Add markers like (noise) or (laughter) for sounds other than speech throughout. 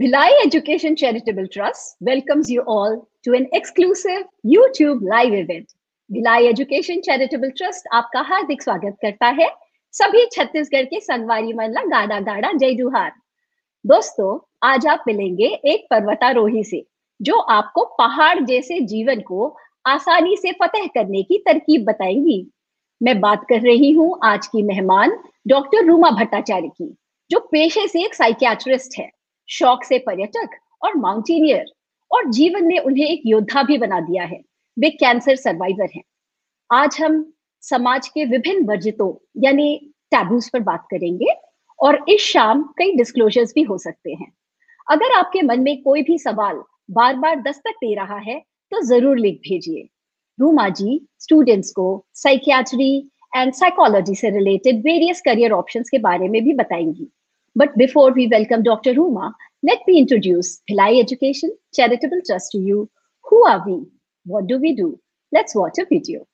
Bhilai Education Charitable Trust welcomes you all to an exclusive YouTube live event. Bhilai Education Charitable Trust आपका हार्दिक स्वागत करता है। सभी छत्तीसगढ़ के संगवारी मनला गाड़ा गाड़ा, जय जुहार। दोस्तों, आज आप मिलेंगे एक पर्वतारोही से, जो आपको पहाड़ जैसे जीवन को आसानी से फतेह करने की तरकीब बताएँगी। मैं बात कर रही हूँ आज की मेहमान, डॉक्टर रूमा भट्टाचार्य की, जो पेशे से एक साइकियाट्रिस्ट है। शौक से पर्यटक और माउंटेनियर और जीवन ने उन्हें एक योद्धा भी बना दिया है। वे कैंसर सर्वाइवर हैं। आज हम समाज के विभिन्न वर्जितों, यानी टैबूज पर बात करेंगे और इस शाम कई डिस्क्लोजर्स भी हो सकते हैं। अगर आपके मन में कोई भी सवाल बार बार दस्तक दे रहा है तो ज़रूर लिख भेजिए। रूमा जी स्टूडेंट्स को साइकियाट्री एंड साइकोलॉजी से रिलेटेड वेरियस करियर ऑप्शंस के बारे में भी बताएँगी। But before we welcome Dr. Ruma, let me introduce Bhilai Education Charitable Trust to you. Who are we? What do we do? Let's watch a video.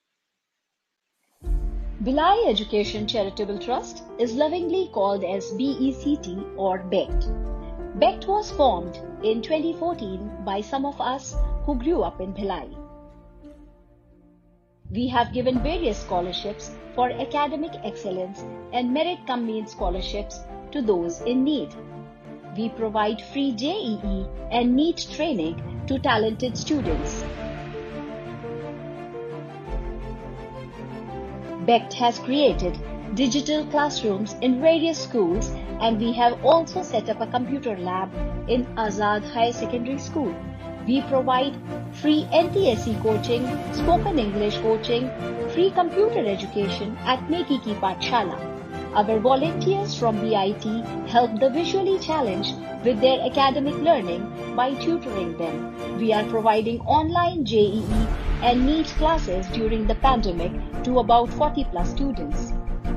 Bilai Education Charitable Trust is lovingly called as BECT or BECT. BECT was formed in 2014 by some of us who grew up in Bilai. We have given various scholarships for academic excellence and merit means scholarships to those in need. We provide free JEE and NEET training to talented students. BECT has created digital classrooms in various schools and we have also set up a computer lab in Azad High Secondary School. We provide free NTSE coaching, spoken English coaching, free computer education at Neki Ki Pathshala. Our volunteers from BIT help the visually challenged with their academic learning by tutoring them. We are providing online JEE and NEET classes during the pandemic to about 40 plus students.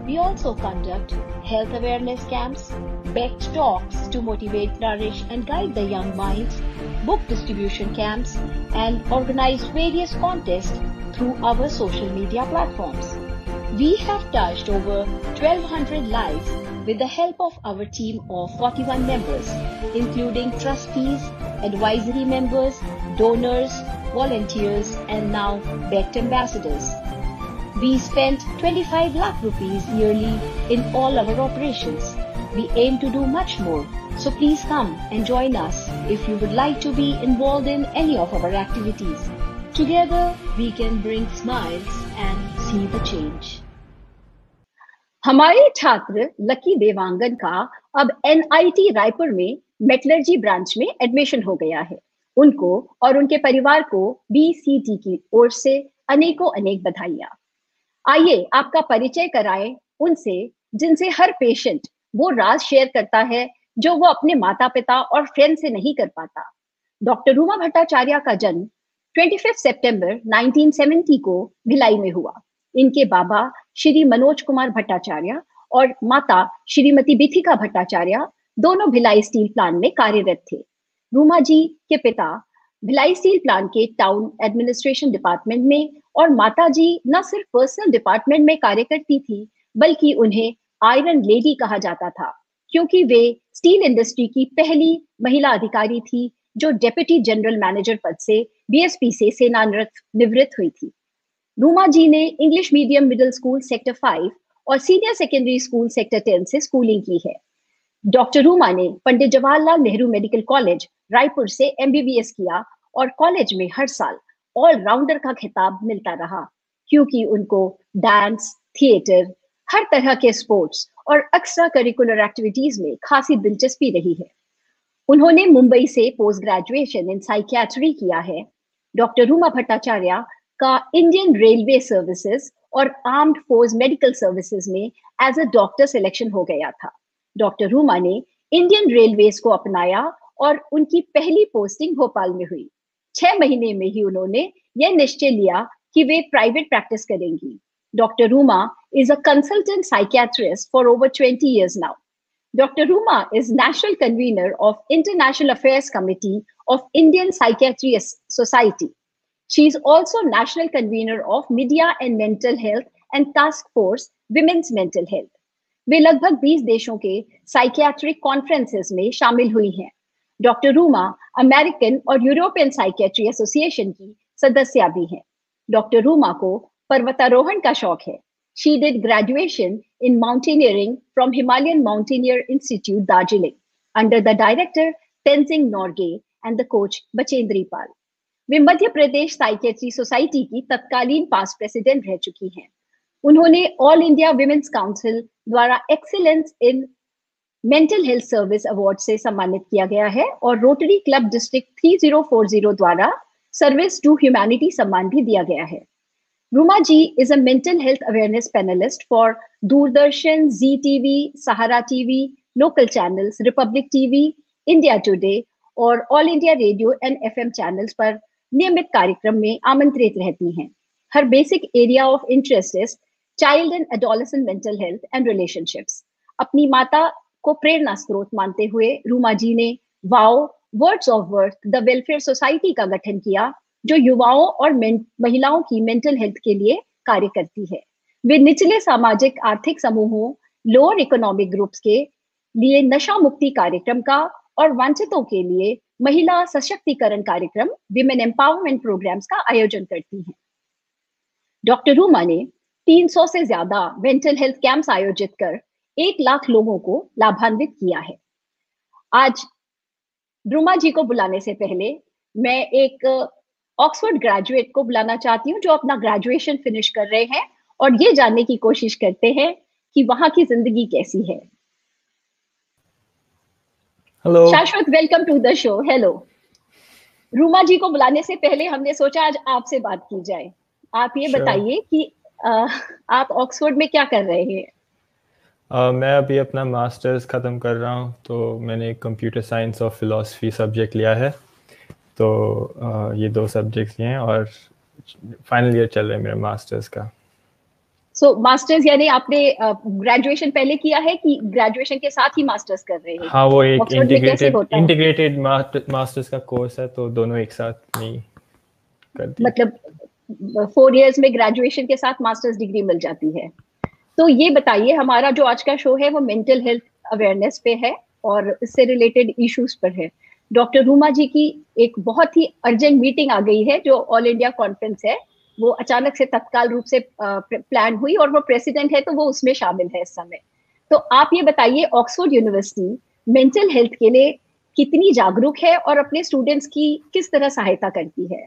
We also conduct health awareness camps, BECT talks to motivate, nourish and guide the young minds, book distribution camps and organize various contests through our social media platforms. We have touched over 1200 lives with the help of our team of 41 members, including trustees, advisory members, donors, volunteers, and now BECT ambassadors. We spent 25 lakh rupees yearly in all our operations. We aim to do much more. So please come and join us if you would like to be involved in any of our activities. Together, we can bring smiles and see the change. हमारे छात्र lucky Dewangan का अब NIT Raipur में metallurgy branch में admission हो गया है। उनको और उनके परिवार को बीसीटी की ओर से अनेकों अनेक बधाइयाँ। आइए आपका परिचय कराएँ उनसे जिनसे हर पेशेंट वो राज शेयर करता है जो वो अपने माता पिता और फ्रेंड से नहीं कर पाता। डॉक्टर रूमा भट्टाचार्य का जन्म 25 सितंबर 1970 को भिलाई में हुआ। इनके बाबा श्री मनोज कुमार भट्टाचार्य और माता श्रीमती बिथिका भट्टाचार्य दोनों भिलाई स्टील प्लांट में कार्यरत थे। रूमा जी के पिता भिलाई स्टील प्लांट के टाउन एडमिनिस्ट्रेशन डिपार्टमेंट में और माता जी न सिर्फ़ पर्सनल डिपार्टमेंट में कार्य करती थी, बल्कि उन्हें आयरन लेडी कहा जाता था, क्योंकि वे स्टील इंडस्ट्री की पहली महिला अधिकारी थी, जो डेप्यूटी जनरल मैनेजर पद से बीएसपी से सेनानिवृत्त हुई थी। रूमा जी ने English medium middle school sector five और senior secondary school sector ten से स्कूलिंग की है डॉक्टर रूमा ने पंडित जवाहरलाल नेहरू मेडिकल कॉलेज रायपुर से एमबीबीएस किया और कॉलेज में हर साल ऑल राउंडर का खिताब मिलता रहा क्योंकि उनको डांस थिएटर हर तरह के स्पोर्ट्स और एक्स्ट्रा करिकुलर एक्टिविटीज़ में खासी दिलचस्पी रही है उन्होंने मुंबई से पोस्ट ग्रेजुएशन इन साइकियाट्री किया है डॉक्टर रूमा भट्टाचार्य का इंडियन रेलवे सर्विसेज़ और आर्म्ड फोर्स मेडिकल सर्विसेज़ में एज अ डॉक्टर सिलेक्शन हो गया था डॉक्टर रूमा ने इंडियन रेलवेज को अपनाया और उनकी पहली पोस्टिंग भोपाल में हुई छह महीने में ही उन्होंने यह निश्चय लिया कि वे प्राइवेट प्रैक्टिस करेंगी doctor Ruma is a consultant psychiatrist for over 20 years now. Dr. Ruma is national convener of International Affairs Committee of Indian Psychiatry Society. She is also national convener of Media and Mental Health and Task Force Women's Mental Health. वे लगभग 20 देशों के psychiatric conferences में शामिल हुई हैं doctor Ruma American और European psychiatry association की सदस्य भी हैं डॉक्टर रूमा को पर्वतारोहण का शौक है she did graduation in mountaineering from Himalayan mountaineer institute Darjeeling under the director Tenzing Norgay and the coach Bachendri Pal वे मध्य प्रदेश साइकेट्री सोसाइटी की तत्कालीन पास प्रेसिडेंट रह चुकी हैं। उन्होंने ऑल इंडिया विमेंस काउंसिल द्वारा excellence in mental health service award से सम्मानित किया गया है और रोटरी क्लब डिस्ट्रिक्ट 3040 द्वारा सर्विस टू ह्यूमैनिटी सम्मान भी दिया गया है। Ruma ji is a mental health awareness panelist for Doordarshan Zee TV Sahara TV local channels Republic TV India Today और all India radio and FM channels पर नियमित कार्यक्रम में आमंत्रित रहती हैं। Her basic area of interest is child and adolescent mental health and relationships अपनी माता को प्रेरणा स्रोत मानते हुए रूमा जी ने wow words of worth the welfare society का गठन किया, जो युवाओं और महिलाओं की मेंटल हेल्थ के लिए कार्य करती है। वे निचले सामाजिक, आर्थिक समूहों लोअर इकोनॉमिक ग्रुप्स के लिए नशा मुक्ति कार्यक्रम का और वंचितों के लिए महिला सशक्तिकरण कार्यक्रम विमेन एम्पावरमेंट प्रोग्राम्स का आयोजन करती हैं। डॉक्टर रूमा ने 300 से ज़्यादा मेंटल हेल्थ कैंप्स आयोजित कर एक लाख लोगों को लाभान्वित किया है। आज रूमा जी को बुलाने से पहले मैं एक ऑक्सफोर्ड ग्रेजुएट को बुलाना चाहती हूँ, जो अपना ग्रेजुएशन फिनिश कर रहे हैं और ये जानने की कोशिश करते हैं कि वहाँ की ज़िंदगी कैसी है। Hello Shashwat welcome to the show hello Ruma ji को बुलाने से पहले हमने सोचा आज आपसे बात की जाए। आप ये sure. बताइए कि आ, आप ऑक्सफोर्ड में क्या कर रहे हैं? Uh, मैं अभी अपना मास्टर्स ख़त्म कर रहा हूँ तो मैंने कंप्यूटर साइंस और फिलोसफी सब्जेक्ट लिया है। तो uh, ये दो सब्जेक्ट्स लिए हैं और फाइनल ईयर चल रहा है मेरा मास्टर्स का। सो so, मास्टर्स यानी आपने ग्रेजुएशन uh, पहले किया है कि ग्रेजुएशन के साथ ही मास्टर्स कर रहे हैं? हाँ वो एक इंटीग्रेटेड इंटीग्रेटेड मास्टर्स का कोर्स है तो दोनों एक साथ नहीं करती। मतलब फोर इयर्स में ग्रेजुएशन के साथ मास्टर्स डिग्री मिल जाती है। तो ये बताइए हमारा जो आज का शो है वो मेंटल हेल्थ अवेयरनेस पे है और इससे रिलेटेड इश्यूज़ पर है। डॉक्टर रूमा जी की एक बहुत ही अर्जेंट मीटिंग आ गई है जो ऑल इंडिया कॉन्फ्रेंस है। वो अचानक से तत्काल रूप से प्लान हुई और वो प्रेसिडेंट है तो वो उसमें शामिल है इस समय तो आप ये बताइए ऑक्सफोर्ड यूनिवर्सिटी मेंटल हेल्थ के लिए कितनी जागरूक है और अपने स्टूडेंट्स की किस तरह सहायता करती है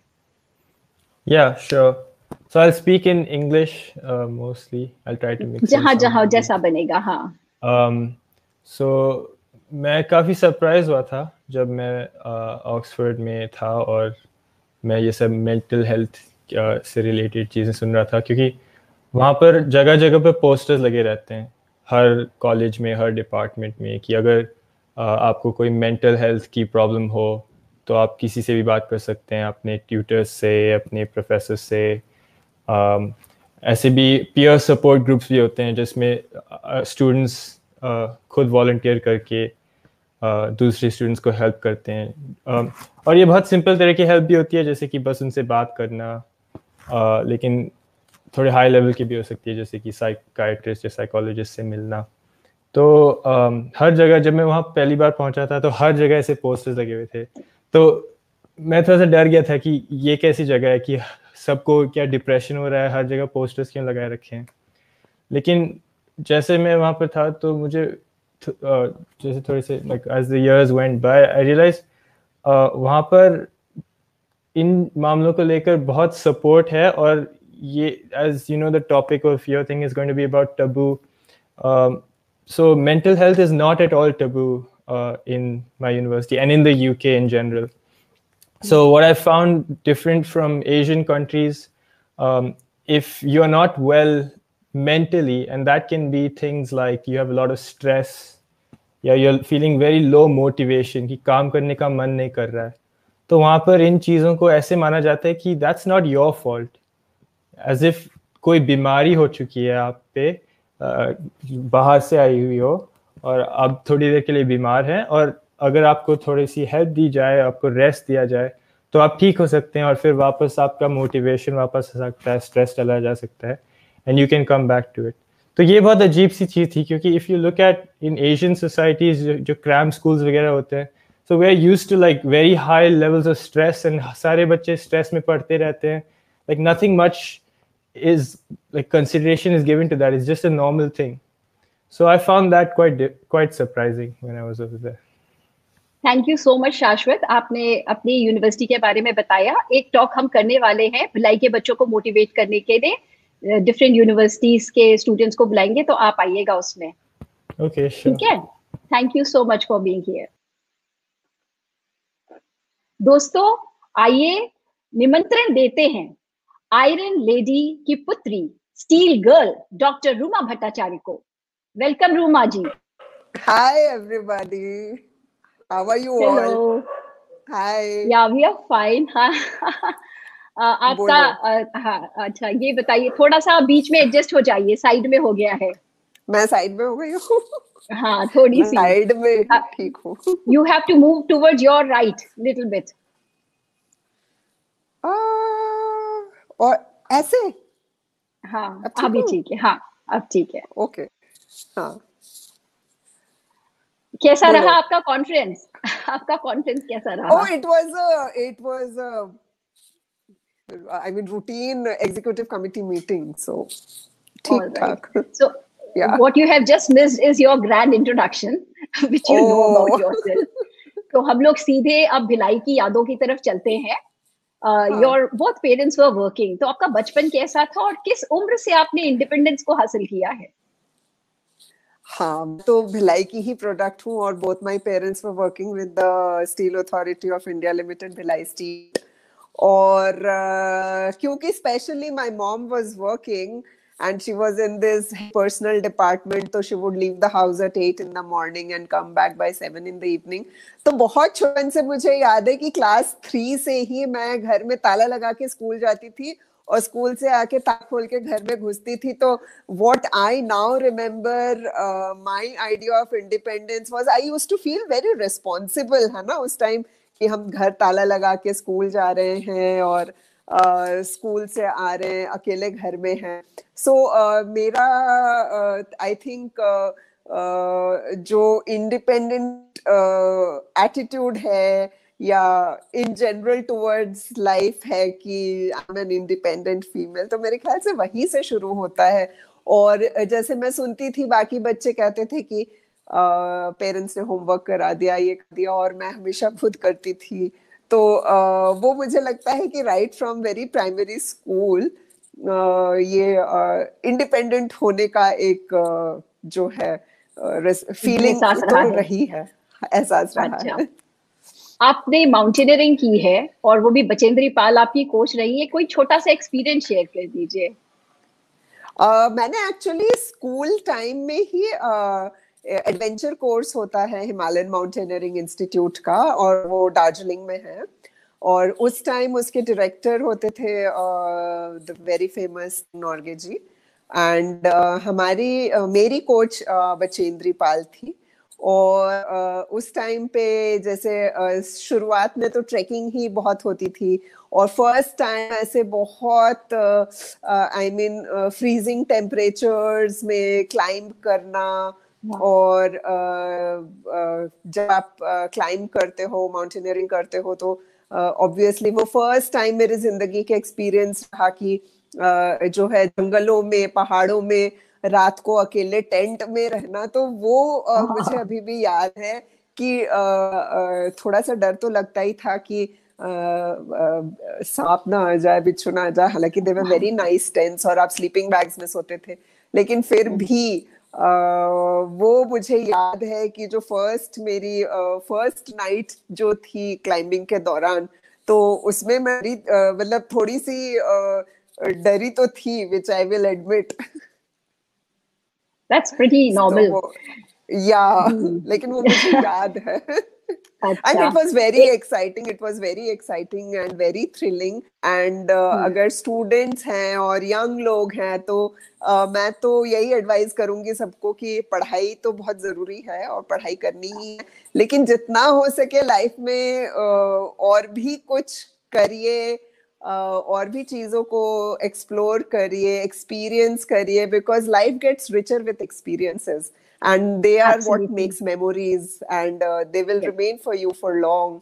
या sure I'll speak in English uh, mostly. I'll try to mix. जहाँ जहाँ जैसा बनेगा हाँ. Um, so मैं काफ़ी सरप्राइज़ हुआ था जब मैं ऑक्सफोर्ड uh, में था और मैं ये सब मेंटल हेल्थ से रिलेटेड चीज़ें सुन रहा था, क्योंकि वहाँ पर जगह जगह पर पोस्टर्स लगे रहते हैं, हर कॉलेज में, हर डिपार्टमेंट में, कि अगर आपको कोई मेंटल हेल्थ की प्रॉब्लम हो तो आप किसी से भी बात कर सकते हैं, अपने ट्यूटर्स से, अपने प्रोफेसर से। ऐसे भी पीयर सपोर्ट ग्रुप्स भी होते हैं, जिसमें स्टूडेंट्स खुद वॉल्टियर करके दूसरे स्टूडेंट्स को हेल्प करते हैं। और ये बहुत सिंपल तरह की हेल्प भी होती है, जैसे कि बस उनसे बात करना लेकिन थोड़े हाई लेवल की भी हो सकती है जैसे कि साइकाइट्रिस्ट या साइकोलॉजिस्ट से मिलना। तो um, हर जगह जब मैं वहाँ पहली बार पहुँचा था तो हर जगह ऐसे पोस्टर्स लगे हुए थे। तो मैं थोड़ा सा डर गया था कि ये कैसी जगह है कि सबको क्या डिप्रेशन हो रहा है हर जगह पोस्टर्स क्यों लगाए रखे हैं। लेकिन जैसे मैं वहाँ पर था तो मुझे जैसे थोड़े से like as the years went by I realise वहाँ पर इन मामलों को लेकर बहुत सपोर्ट है और ये as you know the topic of your thing is going to be about taboo so mental health is not at all taboo in my university and in the U K in general so what I found different from Asian countries if you are not well mentally and that can be things like you have lot of stress या yeah, you're feeling very low motivation ki kaam karne ka man nahi kar raha hai तो वहाँ पर इन चीज़ों को ऐसे माना जाता है कि that's not your fault as if कोई बीमारी हो चुकी है आप पे बाहर से आई हुई हो और आप थोड़ी देर के लिए बीमार हैं और अगर आपको थोड़ी सी हेल्प दी जाए, आपको रेस्ट दिया जाए तो आप ठीक हो सकते हैं और फिर वापस आपका मोटिवेशन वापस आ सकता है स्ट्रेस चला जा सकता है and you can come back to it तो ये बहुत अजीब सी चीज़ थी क्योंकि if you look at in Asian societies जो क्रैम स्कूल्स वगैरह होते हैं so we're used to like very high levels of stress and सारे बच्चे stress में पढ़ते रहते हैं like nothing much is like consideration is given to that it's just a normal thing so i found that quite quite surprising when i was over there thank you so much Shashwat आपने अपनी university के बारे में बताया एक talk हम करने वाले हैं भिलाई के बच्चों को मोटिवेट करने के लिए डिफरेंट यूनिवर्सिटीज के स्टूडेंट्स को बुलाएंगे तो आप आइएगा उसमें ओके ठीक है thank you so much for being here दोस्तों आइए निमंत्रण देते हैं आयरन लेडी की पुत्री steel girl doctor Ruma Bhattacharya को welcome Ruma ji hi everybody How are you Hello. all? Hi. Yeah, we are fine. हाँ (laughs) आपका हाँ अच्छा ये बताइए थोड़ा सा बीच में एडजस्ट हो जाइए साइड में हो गया है मैं साइड में हो गई हूँ। हाँ थोड़ी सी। साइड में ठीक हूँ। You have to move towards your right little bit और ऐसे? हाँ अभी ठीक है। हाँ अब ठीक है। ओके। हाँ। कैसा रहा आपका कॉन्फ्रेंस (laughs) आपका कॉन्फ्रेंस कैसा रहा? ओह it was it was I mean routine executive committee meeting so ठीक ठाक। So yeah. what you have just missed is your grand introduction (laughs) which you oh. know about yourself. तो हम लोग सीधे अब भिलाई की यादों की तरफ़ चलते हैं। Your both parents were working तो आपका बचपन कैसा था और किस उम्र से आपने इंडिपेंडेंस को हासिल किया है? हाँ तो भिलाई की ही प्रोडक्ट हूँ और both my parents were working with the steel authority of India limited Bhilai steel और uh, क्योंकि specially my mom was working and she was in this personal department, so she would leave the house at 8 in the morning and come back by 7 in the evening. तो बहुत छोटे से मुझे याद है कि क्लास 3 से ही मैं घर में ताला लगा के स्कूल जाती थी और स्कूल से आके ताक खोल के घर में घुसती थी। तो what I now remember my idea of independence was I used to feel very responsible है ना, उस टाइम कि हम घर ताला लगा के स्कूल जा रहे हैं और स्कूल से आ रहे हैं अकेले घर में हैं। सो so, मेरा आई थिंक जो इंडिपेंडेंट एटीट्यूड है या इन जनरल टुवर्ड्स लाइफ है कि I am an independent female तो मेरे ख्याल से वहीं से शुरू होता है। और जैसे मैं सुनती थी बाकी बच्चे कहते थे कि पेरेंट्स ने होमवर्क करा दिया ये कर दिया और मैं हमेशा खुद करती थी। तो uh, वो मुझे लगता है कि right from very primary school ये इंडिपेंडेंट uh, होने का एक uh, जो है फीलिंग तो रही है। एहसास रहा अच्छा। है। आपने माउंटेनियरिंग की है और वो भी बचेंद्री पाल आपकी कोच रही है। कोई छोटा सा एक्सपीरियंस शेयर कर दीजिए। uh, मैंने एक्चुअली स्कूल टाइम में ही एडवेंचर कोर्स होता है हिमालयन माउंटेनियरिंग इंस्टीट्यूट का, और वो दार्जिलिंग में है। और उस टाइम उसके डायरेक्टर होते थे the very famous Norgay ji. And हमारी मेरी कोच बचेंद्री पाल थी। और उस टाइम पे जैसे शुरुआत में तो ट्रैकिंग ही बहुत होती थी। और फ़र्स्ट टाइम ऐसे बहुत आई मीन फ्रीजिंग टेम्परेचर्स में क्लाइंब करना और जब आप क्लाइंब करते हो माउंटेनियरिंग करते हो तो ऑब्वियसली वो फ़र्स्ट टाइम मेरे ज़िंदगी के एक्सपीरियंस रहा कि जो है जंगलों में पहाड़ों में रात को अकेले टेंट में रहना तो वो हाँ। मुझे अभी भी याद है कि थोड़ा सा डर तो लगता ही था कि सांप ना आ जाए बिच्छू ना आ जाए हालाँकि they were very nice tents और आप स्लीपिंग बैग्स में सोते थे लेकिन फिर हम्म। भी वो मुझे याद है कि जो फ़र्स्ट मेरी फ़र्स्ट नाइट जो थी क्लाइंबिंग के दौरान तो उसमें मेरी मतलब थोड़ी सी डरी तो थी which I will admit That's pretty (laughs) normal. So, yeah, लेकिन वो मुझे याद है. (laughs) and it was very exciting. It was very exciting and very thrilling. And uh, hmm. अगर students हैं और young लोग हैं तो uh, मैं तो यही एडवाइस करूँगी सबको कि पढ़ाई तो बहुत ज़रूरी है और पढ़ाई करनी ही है। लेकिन जितना हो सके लाइफ में uh, और भी कुछ करिए Uh, और भी चीज़ों को एक्सप्लोर करिए एक्सपीरियंस करिए because life gets richer with experiences and they are Absolutely. what makes memories and uh, they will yes. remain for you for long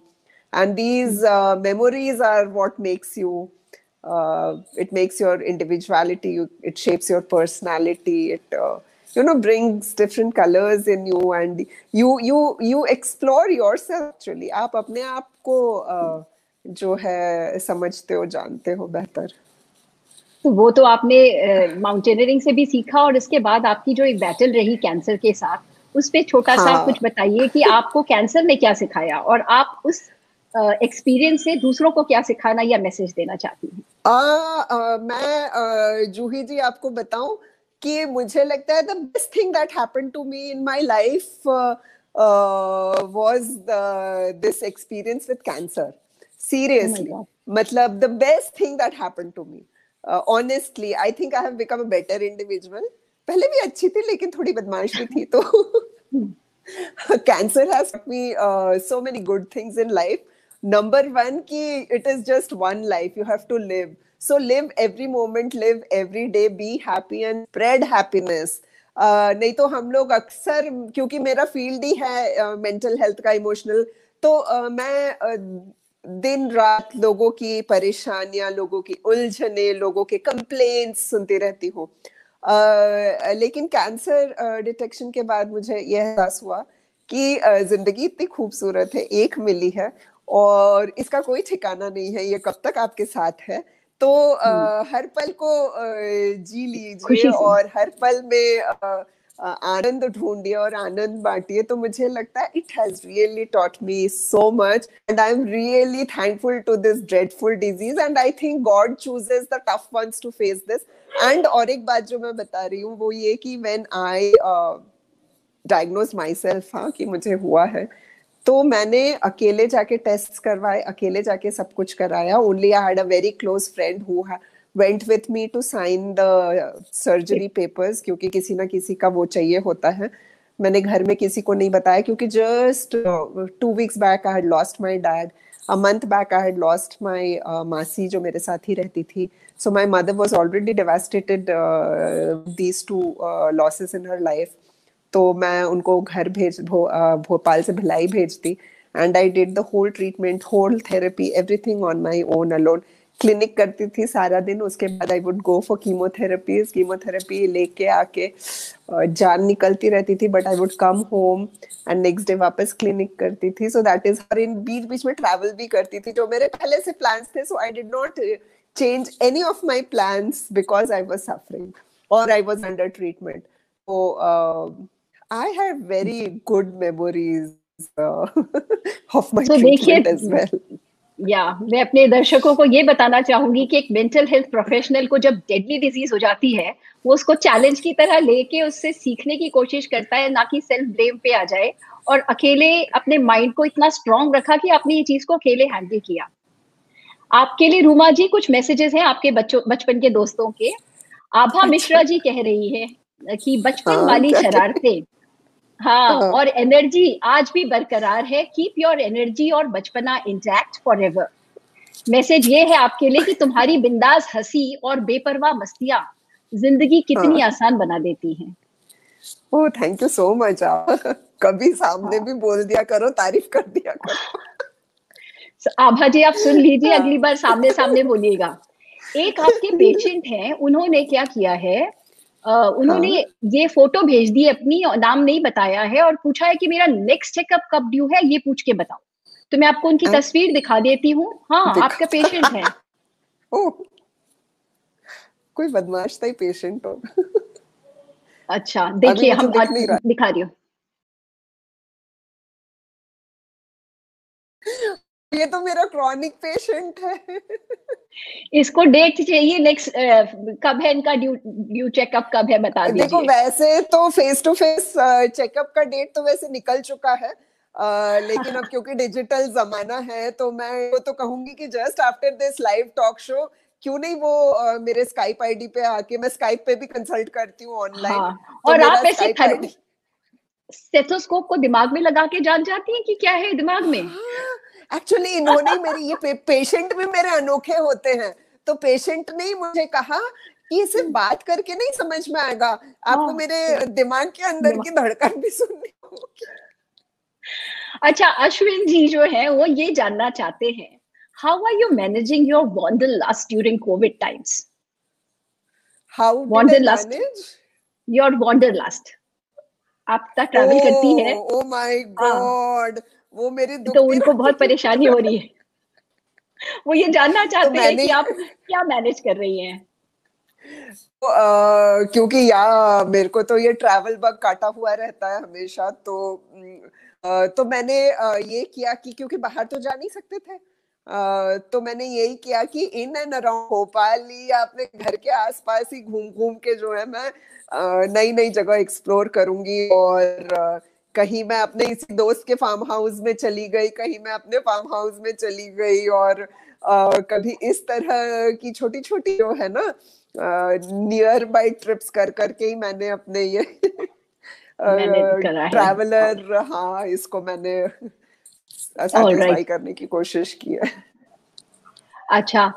and these uh, memories are what makes you uh, it makes your individuality you, it shapes your personality it uh, you know brings different colors in you and you you you explore yourself actually आप अपने आप को uh, जो है समझते हो जानते हो बेहतर तो वो तो आपने माउंटेनियरिंग से भी सीखा और इसके बाद आपकी जो एक बैटल रही कैंसर के साथ उस पर छोटा हाँ. सा कुछ बताइए कि आपको कैंसर ने क्या सिखाया और आप उस एक्सपीरियंस uh, से दूसरों को क्या सिखाना या मैसेज देना चाहती हैं? मैं जूही जी आपको बताऊँ कि मुझे लगता है the best thing that happen to me in my life was this experience with cancer seriously मतलब the best thing that happen to me honestly I think I have become a better individual पहले भी अच्छी थी लेकिन थोड़ी बदमाश भी थी तो। Cancer has me so many good things in life number one की it is just one life you have to live live every moment live every day be happy and spread happiness. Uh, नहीं तो हम लोग अक्सर क्योंकि मेरा field ही है मेंटल uh, हेल्थ का इमोशनल तो uh, मैं uh, दिन रात लोगों की परेशानियाँ लोगों की उलझने लोगों के कंप्लेंट्स सुनती रहती हूँ। लेकिन कैंसर डिटेक्शन के बाद मुझे यह एहसास हुआ कि ज़िंदगी इतनी खूबसूरत है एक मिली है और इसका कोई ठिकाना नहीं है ये कब तक आपके साथ है? तो हम्म। हर पल को जी लीजिए और हर पल में आनंद ढूंढिए और आनंद बांटिए तो मुझे लगता है it has really taught me so much and I am really thankful to this dreadful disease and I think God chooses the tough ones to face this and और एक बात जो मैं बता रही हूँ, वो ये कि when I diagnose myself हाँ कि मुझे हुआ है तो मैंने अकेले जाके टेस्ट करवाए, अकेले जाके सब कुछ कराया। Only I had a very close friend who went with me to sign the surgery papers क्योंकि किसी ना किसी का वो चाहिए होता है। मैंने घर में किसी को नहीं बताया क्योंकि just two weeks back I had lost my dad a month back I had lost my मासी जो मेरे साथ ही रहती थी। So my mother was already devastated these two losses in her life तो मैं उनको घर भेज भो, uh, भोपाल से भिलाई भेजती। And I did the whole treatment whole therapy everything on my own alone clinic करती थी सारा दिन। उसके बाद I would go for chemotherapy chemotherapy लेके आके जान निकलती रहती थी but I would come home and next day वापस क्लिनिक करती थी। सो दैट इज़ और इन बीच बीच में ट्रैवल भी करती थी जो मेरे पहले से प्लान्स थे so I did not change any of my plans because I was suffering और I was under treatment have very good memories uh, (laughs) of my so treatment as well. या मैं अपने दर्शकों को ये बताना चाहूँगी कि एक मेंटल हेल्थ प्रोफेशनल को जब डेडली डिज़ीज़ हो जाती है वो उसको चैलेंज की तरह लेके उससे सीखने की कोशिश करता है ना कि सेल्फ ब्लेम पे आ जाए और अकेले अपने माइंड को इतना स्ट्रांग रखा कि आपने ये चीज़ को अकेले हैंडल किया आपके लिए रूमा जी कुछ मैसेजेस हैं आपके बच्चों बचपन के दोस्तों के आभा अच्छा। मिश्रा जी कह रही है कि बचपन हाँ, वाली शरारतें हाँ, हाँ। और एनर्जी आज भी बरकरार है। कीप योर एनर्जी और बचपना इंटैक्ट फॉर एवर मैसेज ये है आपके लिए कि तुम्हारी बिंदास हँसी और बेपरवाह मस्तियाँ ज़िंदगी कितनी हाँ. आसान बना देती हैं। Oh thank you so much कभी सामने हाँ. भी बोल दिया करो तारीफ़ कर दिया करो। आभा जी आप सुन लीजिए अगली बार सामने सामने बोलिएगा। एक आपके (laughs) पेशेंट हैं उन्होंने क्या किया है? उन्होंने हाँ. ये फ़ोटो भेज दी अपनी नाम नहीं बताया है और पूछा है कि मेरा नेक्स्ट चेकअप कब ड्यू है ये पूछ के बताओ। तो मैं आपको उनकी? तस्वीर दिखा देती हूँ। हाँ आपका पेशेंट है। (laughs) कोई बदमाश था ही पेशेंट हो अच्छा देखिए हम दिखा रही। हूँ ये तो मेरा क्रॉनिक पेशेंट है। इसको डेट चाहिए नेक्स्ट कब है इनका ड्यू ड्यू चेकअप कब है बता दीजिए। देखो वैसे तो फेस टू फेस चेकअप का डेट तो वैसे निकल चुका है। Uh, लेकिन अब क्योंकि डिजिटल जमाना है तो मैं वो तो कहूँगी कि just after this live talk show क्यों नहीं वो uh, मेरे स्काइप आईडी पे आके मैं स्काइप पे भी कंसल्ट करती हूँ ऑनलाइन हाँ, तो और आप ऐसे स्टेथोस्कोप को दिमाग में लगा के जान जाती हैं कि क्या है दिमाग में? हाँ, एक्चुअली इन्होंने मेरी ये पे, पेशेंट भी मेरे अनोखे होते हैं। तो पेशेंट ने ही मुझे कहा ये सिर्फ़ बात करके नहीं समझ में आएगा। आपको हाँ, मेरे दिमाग के अंदर की धड़कन भी सुननी होगी। अच्छा अश्विन जी जो है वो ये जानना चाहते हैं how are you managing your wanderlust during covid times how wanderlust your wanderlust. आप तक ट्रैवल oh, करती है। ओ माय गॉड वो मेरे तो उनको बहुत परेशानी हो रही है। वो ये जानना चाहते तो हैं कि आप क्या मैनेज कर रही हैं? तो, आ, क्योंकि या मेरे को तो ये ट्रैवल बग काटा हुआ रहता है हमेशा तो आ, तो मैंने आ, ये किया कि क्योंकि बाहर तो जा नहीं सकते थे आ, तो मैंने यही किया कि इन एंड अराउंड भोपाल या अपने घर के आसपास ही घूम घूम के जो है मैं नई नई जगह एक्सप्लोर करूँगी और आ, कहीं मैं अपने इसी दोस्त के फार्म हाउस में चली गई कहीं मैं अपने फार्म हाउस में चली गई और आ, कभी इस तरह की छोटी छोटी जो है ना नियर बाय ट्रिप्स कर करके ही मैंने अपने ये ट्रैवलर हाँ। इसको मैंने सेटिस्फाई करने की कोशिश की है। अच्छा